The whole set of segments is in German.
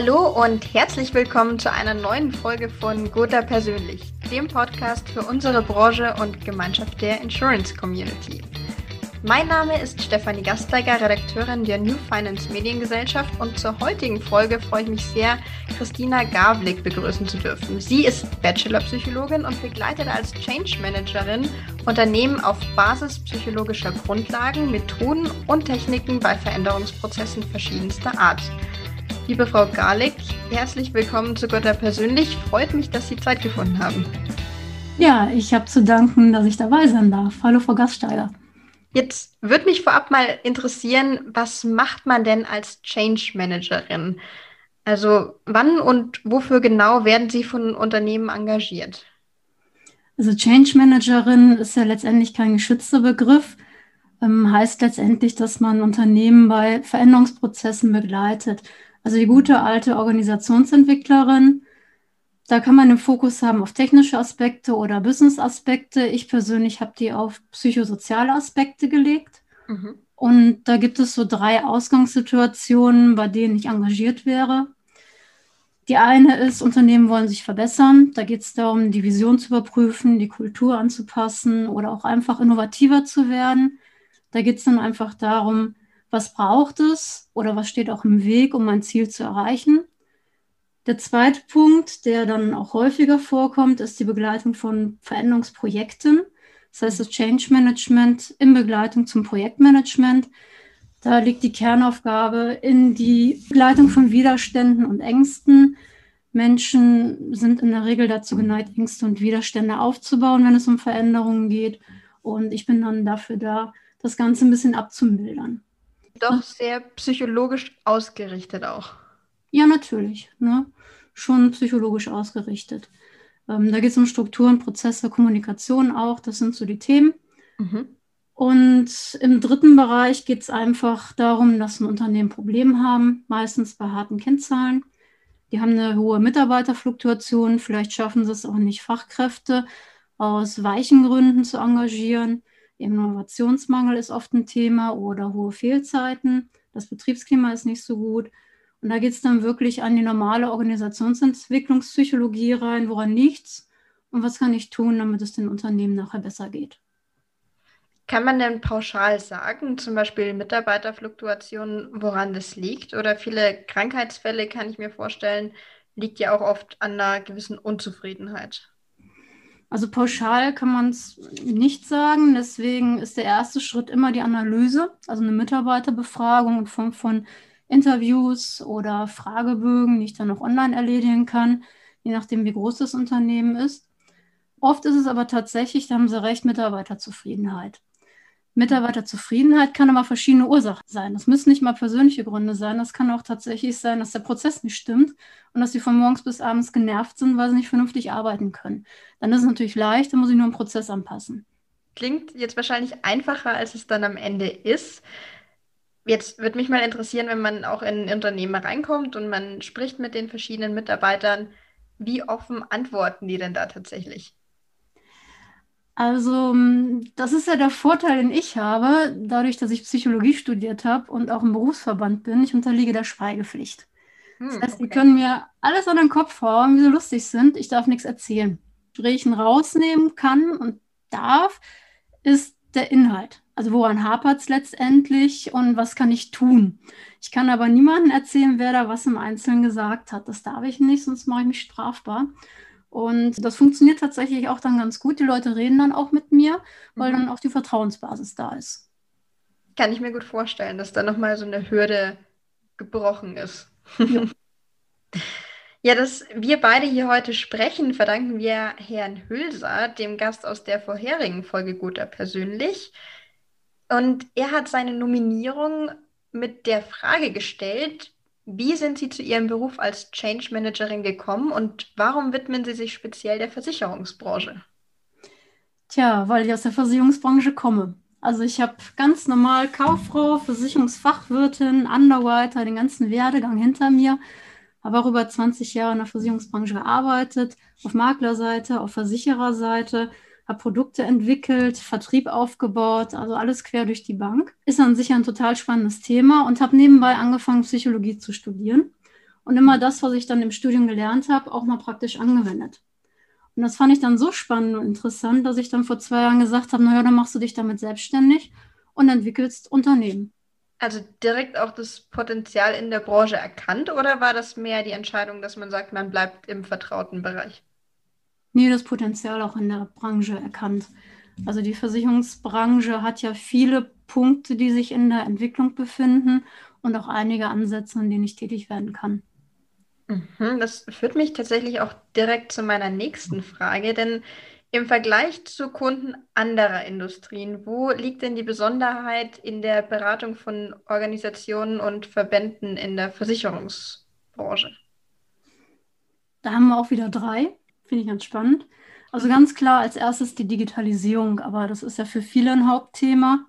Hallo und herzlich willkommen zu einer neuen Folge von Gotha Persönlich, dem Podcast für unsere Branche und Gemeinschaft der Insurance Community. Mein Name ist Stefanie Gasteiger, Redakteurin der New Finance Mediengesellschaft und zur heutigen Folge freue ich mich sehr, Christina Gavlik begrüßen zu dürfen. Sie ist Bachelorpsychologin und begleitet als Change Managerin Unternehmen auf Basis psychologischer Grundlagen, Methoden und Techniken bei Veränderungsprozessen verschiedenster Art. Liebe Frau Garlick, herzlich willkommen zu Götter persönlich. Freut mich, dass Sie Zeit gefunden haben. Ja, ich habe zu danken, dass ich dabei sein darf. Hallo, Frau Gaststeiger. Jetzt würde mich vorab mal interessieren, was macht man denn als Change Managerin? Also wann und wofür genau werden Sie von Unternehmen engagiert? Also Change Managerin ist ja letztendlich kein geschützter Begriff, ähm, heißt letztendlich, dass man Unternehmen bei Veränderungsprozessen begleitet. Also die gute alte Organisationsentwicklerin, da kann man den Fokus haben auf technische Aspekte oder Business-Aspekte. Ich persönlich habe die auf psychosoziale Aspekte gelegt. Mhm. Und da gibt es so drei Ausgangssituationen, bei denen ich engagiert wäre. Die eine ist, Unternehmen wollen sich verbessern. Da geht es darum, die Vision zu überprüfen, die Kultur anzupassen oder auch einfach innovativer zu werden. Da geht es dann einfach darum, was braucht es oder was steht auch im Weg, um mein Ziel zu erreichen. Der zweite Punkt, der dann auch häufiger vorkommt, ist die Begleitung von Veränderungsprojekten. Das heißt, das Change Management in Begleitung zum Projektmanagement. Da liegt die Kernaufgabe in die Begleitung von Widerständen und Ängsten. Menschen sind in der Regel dazu geneigt, Ängste und Widerstände aufzubauen, wenn es um Veränderungen geht. Und ich bin dann dafür da, das Ganze ein bisschen abzumildern doch sehr psychologisch ausgerichtet auch. Ja, natürlich. Ne? Schon psychologisch ausgerichtet. Ähm, da geht es um Strukturen, Prozesse, Kommunikation auch. Das sind so die Themen. Mhm. Und im dritten Bereich geht es einfach darum, dass ein Unternehmen Probleme haben, meistens bei harten Kennzahlen. Die haben eine hohe Mitarbeiterfluktuation. Vielleicht schaffen sie es auch nicht, Fachkräfte aus weichen Gründen zu engagieren. Innovationsmangel ist oft ein Thema oder hohe Fehlzeiten. Das Betriebsklima ist nicht so gut. Und da geht es dann wirklich an die normale Organisationsentwicklungspsychologie rein. Woran liegt's? Und was kann ich tun, damit es den Unternehmen nachher besser geht? Kann man denn pauschal sagen, zum Beispiel Mitarbeiterfluktuation, woran das liegt? Oder viele Krankheitsfälle, kann ich mir vorstellen, liegt ja auch oft an einer gewissen Unzufriedenheit. Also pauschal kann man es nicht sagen. Deswegen ist der erste Schritt immer die Analyse, also eine Mitarbeiterbefragung in Form von Interviews oder Fragebögen, die ich dann auch online erledigen kann, je nachdem, wie groß das Unternehmen ist. Oft ist es aber tatsächlich, da haben Sie recht, Mitarbeiterzufriedenheit. Mitarbeiterzufriedenheit kann aber verschiedene Ursachen sein. Das müssen nicht mal persönliche Gründe sein. Das kann auch tatsächlich sein, dass der Prozess nicht stimmt und dass sie von morgens bis abends genervt sind, weil sie nicht vernünftig arbeiten können. Dann ist es natürlich leicht, dann muss ich nur einen Prozess anpassen. Klingt jetzt wahrscheinlich einfacher, als es dann am Ende ist. Jetzt würde mich mal interessieren, wenn man auch in Unternehmen reinkommt und man spricht mit den verschiedenen Mitarbeitern, wie offen antworten die denn da tatsächlich? Also, mm, das ist ja der Vorteil, den ich habe, dadurch, dass ich Psychologie studiert habe und auch im Berufsverband bin. Ich unterliege der Schweigepflicht. Hm, das heißt, okay. die können mir alles an den Kopf hauen, wie sie lustig sind. Ich darf nichts erzählen. Gesprächen rausnehmen kann und darf, ist der Inhalt. Also woran hapert es letztendlich und was kann ich tun? Ich kann aber niemandem erzählen, wer da was im Einzelnen gesagt hat. Das darf ich nicht, sonst mache ich mich strafbar. Und das funktioniert tatsächlich auch dann ganz gut. Die Leute reden dann auch mit mir, weil mhm. dann auch die Vertrauensbasis da ist. Kann ich mir gut vorstellen, dass da nochmal so eine Hürde gebrochen ist. Ja. ja, dass wir beide hier heute sprechen, verdanken wir Herrn Hülser, dem Gast aus der vorherigen Folge Guter persönlich. Und er hat seine Nominierung mit der Frage gestellt, wie sind Sie zu Ihrem Beruf als Change Managerin gekommen und warum widmen Sie sich speziell der Versicherungsbranche? Tja, weil ich aus der Versicherungsbranche komme. Also ich habe ganz normal Kauffrau, Versicherungsfachwirtin, Underwriter, den ganzen Werdegang hinter mir. Habe auch über 20 Jahre in der Versicherungsbranche gearbeitet, auf Maklerseite, auf Versichererseite, habe Produkte entwickelt, Vertrieb aufgebaut, also alles quer durch die Bank. Ist an sich ein total spannendes Thema und habe nebenbei angefangen, Psychologie zu studieren. und immer das, was ich dann im Studium gelernt habe, auch mal praktisch angewendet. Und das fand ich dann so spannend und interessant, dass ich dann vor zwei Jahren gesagt habe, naja, dann machst du dich damit selbstständig und entwickelst Unternehmen. Also direkt auch das Potenzial in der Branche erkannt oder war das mehr die Entscheidung, dass man sagt, man bleibt im vertrauten Bereich? Nee, das Potenzial auch in der Branche erkannt. Also die Versicherungsbranche hat ja viele Punkte, die sich in der Entwicklung befinden und auch einige Ansätze, an denen ich tätig werden kann. Mhm, das führt mich tatsächlich auch direkt zu meiner nächsten Frage, denn im Vergleich zu Kunden anderer Industrien, wo liegt denn die Besonderheit in der Beratung von Organisationen und Verbänden in der Versicherungsbranche? Da haben wir auch wieder drei, finde ich ganz spannend. Also ganz klar als erstes die Digitalisierung, aber das ist ja für viele ein Hauptthema.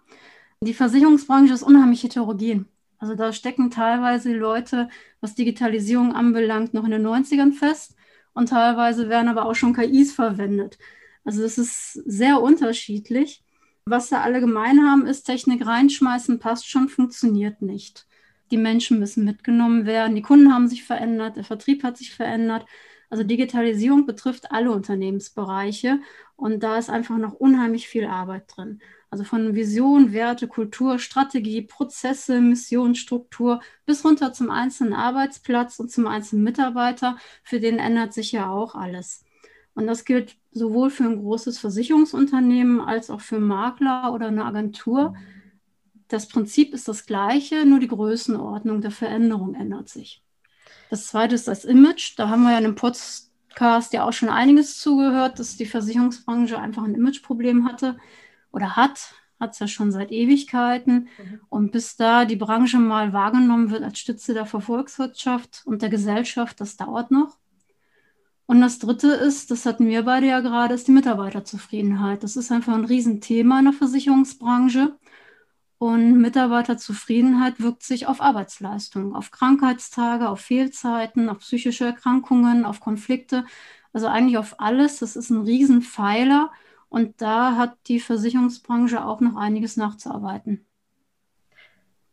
Die Versicherungsbranche ist unheimlich heterogen. Also da stecken teilweise Leute, was Digitalisierung anbelangt, noch in den 90ern fest und teilweise werden aber auch schon KIs verwendet. Also es ist sehr unterschiedlich. Was da alle gemein haben, ist Technik reinschmeißen, passt schon, funktioniert nicht. Die Menschen müssen mitgenommen werden, die Kunden haben sich verändert, der Vertrieb hat sich verändert. Also Digitalisierung betrifft alle Unternehmensbereiche und da ist einfach noch unheimlich viel Arbeit drin. Also von Vision, Werte, Kultur, Strategie, Prozesse, Mission, Struktur bis runter zum einzelnen Arbeitsplatz und zum einzelnen Mitarbeiter. Für den ändert sich ja auch alles. Und das gilt sowohl für ein großes Versicherungsunternehmen als auch für Makler oder eine Agentur. Das Prinzip ist das gleiche, nur die Größenordnung der Veränderung ändert sich. Das zweite ist das Image. Da haben wir ja in dem Podcast ja auch schon einiges zugehört, dass die Versicherungsbranche einfach ein Imageproblem hatte oder hat. Hat es ja schon seit Ewigkeiten. Mhm. Und bis da die Branche mal wahrgenommen wird als Stütze der Volkswirtschaft und der Gesellschaft, das dauert noch. Und das Dritte ist, das hatten wir beide ja gerade, ist die Mitarbeiterzufriedenheit. Das ist einfach ein Riesenthema in der Versicherungsbranche. Und Mitarbeiterzufriedenheit wirkt sich auf Arbeitsleistung, auf Krankheitstage, auf Fehlzeiten, auf psychische Erkrankungen, auf Konflikte, also eigentlich auf alles. Das ist ein Riesenpfeiler und da hat die Versicherungsbranche auch noch einiges nachzuarbeiten.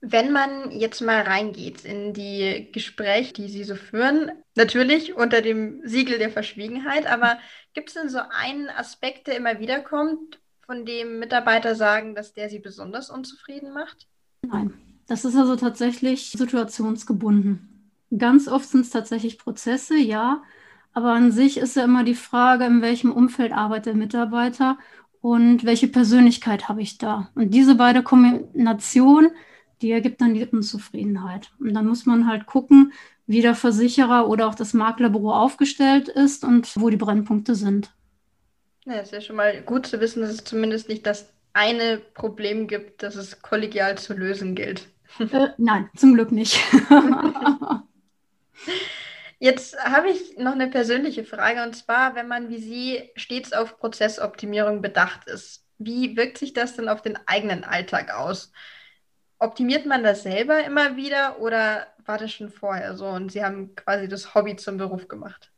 Wenn man jetzt mal reingeht in die Gespräche, die Sie so führen, natürlich unter dem Siegel der Verschwiegenheit, aber gibt es denn so einen Aspekt, der immer wieder kommt, von dem Mitarbeiter sagen, dass der Sie besonders unzufrieden macht? Nein, das ist also tatsächlich situationsgebunden. Ganz oft sind es tatsächlich Prozesse, ja, aber an sich ist ja immer die Frage, in welchem Umfeld arbeitet der Mitarbeiter und welche Persönlichkeit habe ich da. Und diese beide Kombination, die ergibt dann die Unzufriedenheit. Und dann muss man halt gucken, wie der Versicherer oder auch das Maklerbüro aufgestellt ist und wo die Brennpunkte sind. Ja, ist ja schon mal gut zu wissen, dass es zumindest nicht das eine Problem gibt, das es kollegial zu lösen gilt. Äh, nein, zum Glück nicht. Jetzt habe ich noch eine persönliche Frage und zwar, wenn man wie Sie stets auf Prozessoptimierung bedacht ist, wie wirkt sich das denn auf den eigenen Alltag aus? Optimiert man das selber immer wieder oder war das schon vorher so und Sie haben quasi das Hobby zum Beruf gemacht?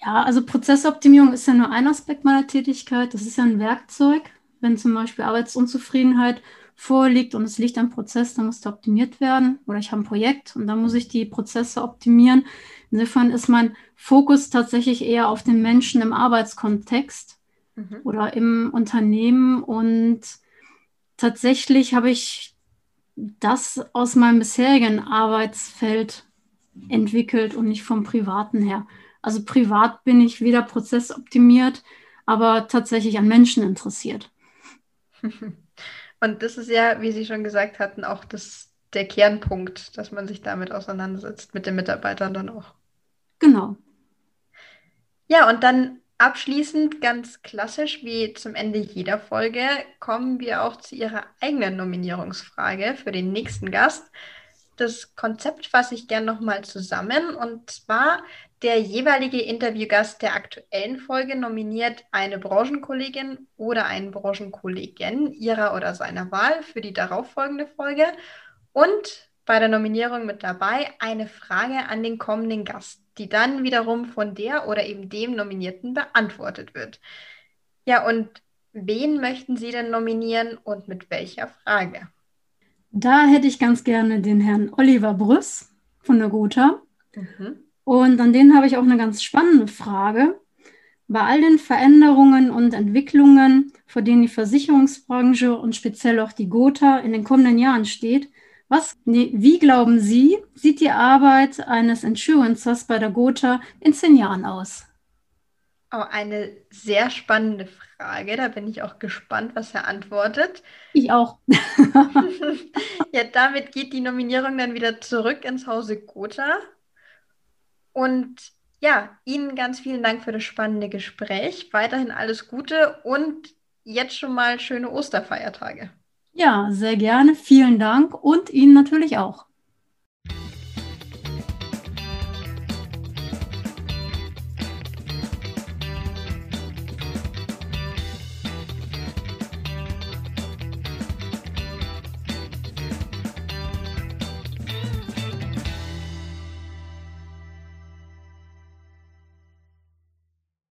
Ja, also Prozessoptimierung ist ja nur ein Aspekt meiner Tätigkeit. Das ist ja ein Werkzeug. Wenn zum Beispiel Arbeitsunzufriedenheit vorliegt und es liegt am Prozess, dann muss der optimiert werden. Oder ich habe ein Projekt und dann muss ich die Prozesse optimieren. Insofern ist mein Fokus tatsächlich eher auf den Menschen im Arbeitskontext mhm. oder im Unternehmen und tatsächlich habe ich das aus meinem bisherigen Arbeitsfeld entwickelt und nicht vom privaten her. Also privat bin ich weder prozessoptimiert, aber tatsächlich an Menschen interessiert. Und das ist ja, wie Sie schon gesagt hatten, auch das, der Kernpunkt, dass man sich damit auseinandersetzt, mit den Mitarbeitern dann auch. Genau. Ja, und dann Abschließend, ganz klassisch wie zum Ende jeder Folge, kommen wir auch zu Ihrer eigenen Nominierungsfrage für den nächsten Gast. Das Konzept fasse ich gern nochmal zusammen. Und zwar, der jeweilige Interviewgast der aktuellen Folge nominiert eine Branchenkollegin oder einen Branchenkollegen ihrer oder seiner Wahl für die darauffolgende Folge. Und bei der Nominierung mit dabei eine Frage an den kommenden Gast die dann wiederum von der oder eben dem Nominierten beantwortet wird. Ja, und wen möchten Sie denn nominieren und mit welcher Frage? Da hätte ich ganz gerne den Herrn Oliver Brüss von der Gotha. Mhm. Und an denen habe ich auch eine ganz spannende Frage. Bei all den Veränderungen und Entwicklungen, vor denen die Versicherungsbranche und speziell auch die Gotha in den kommenden Jahren steht, was, nee, wie glauben Sie, sieht die Arbeit eines Insurencers bei der Gotha in zehn Jahren aus? Oh, eine sehr spannende Frage. Da bin ich auch gespannt, was er antwortet. Ich auch. ja, damit geht die Nominierung dann wieder zurück ins Hause Gotha. Und ja, Ihnen ganz vielen Dank für das spannende Gespräch. Weiterhin alles Gute und jetzt schon mal schöne Osterfeiertage. Ja, sehr gerne. Vielen Dank und Ihnen natürlich auch.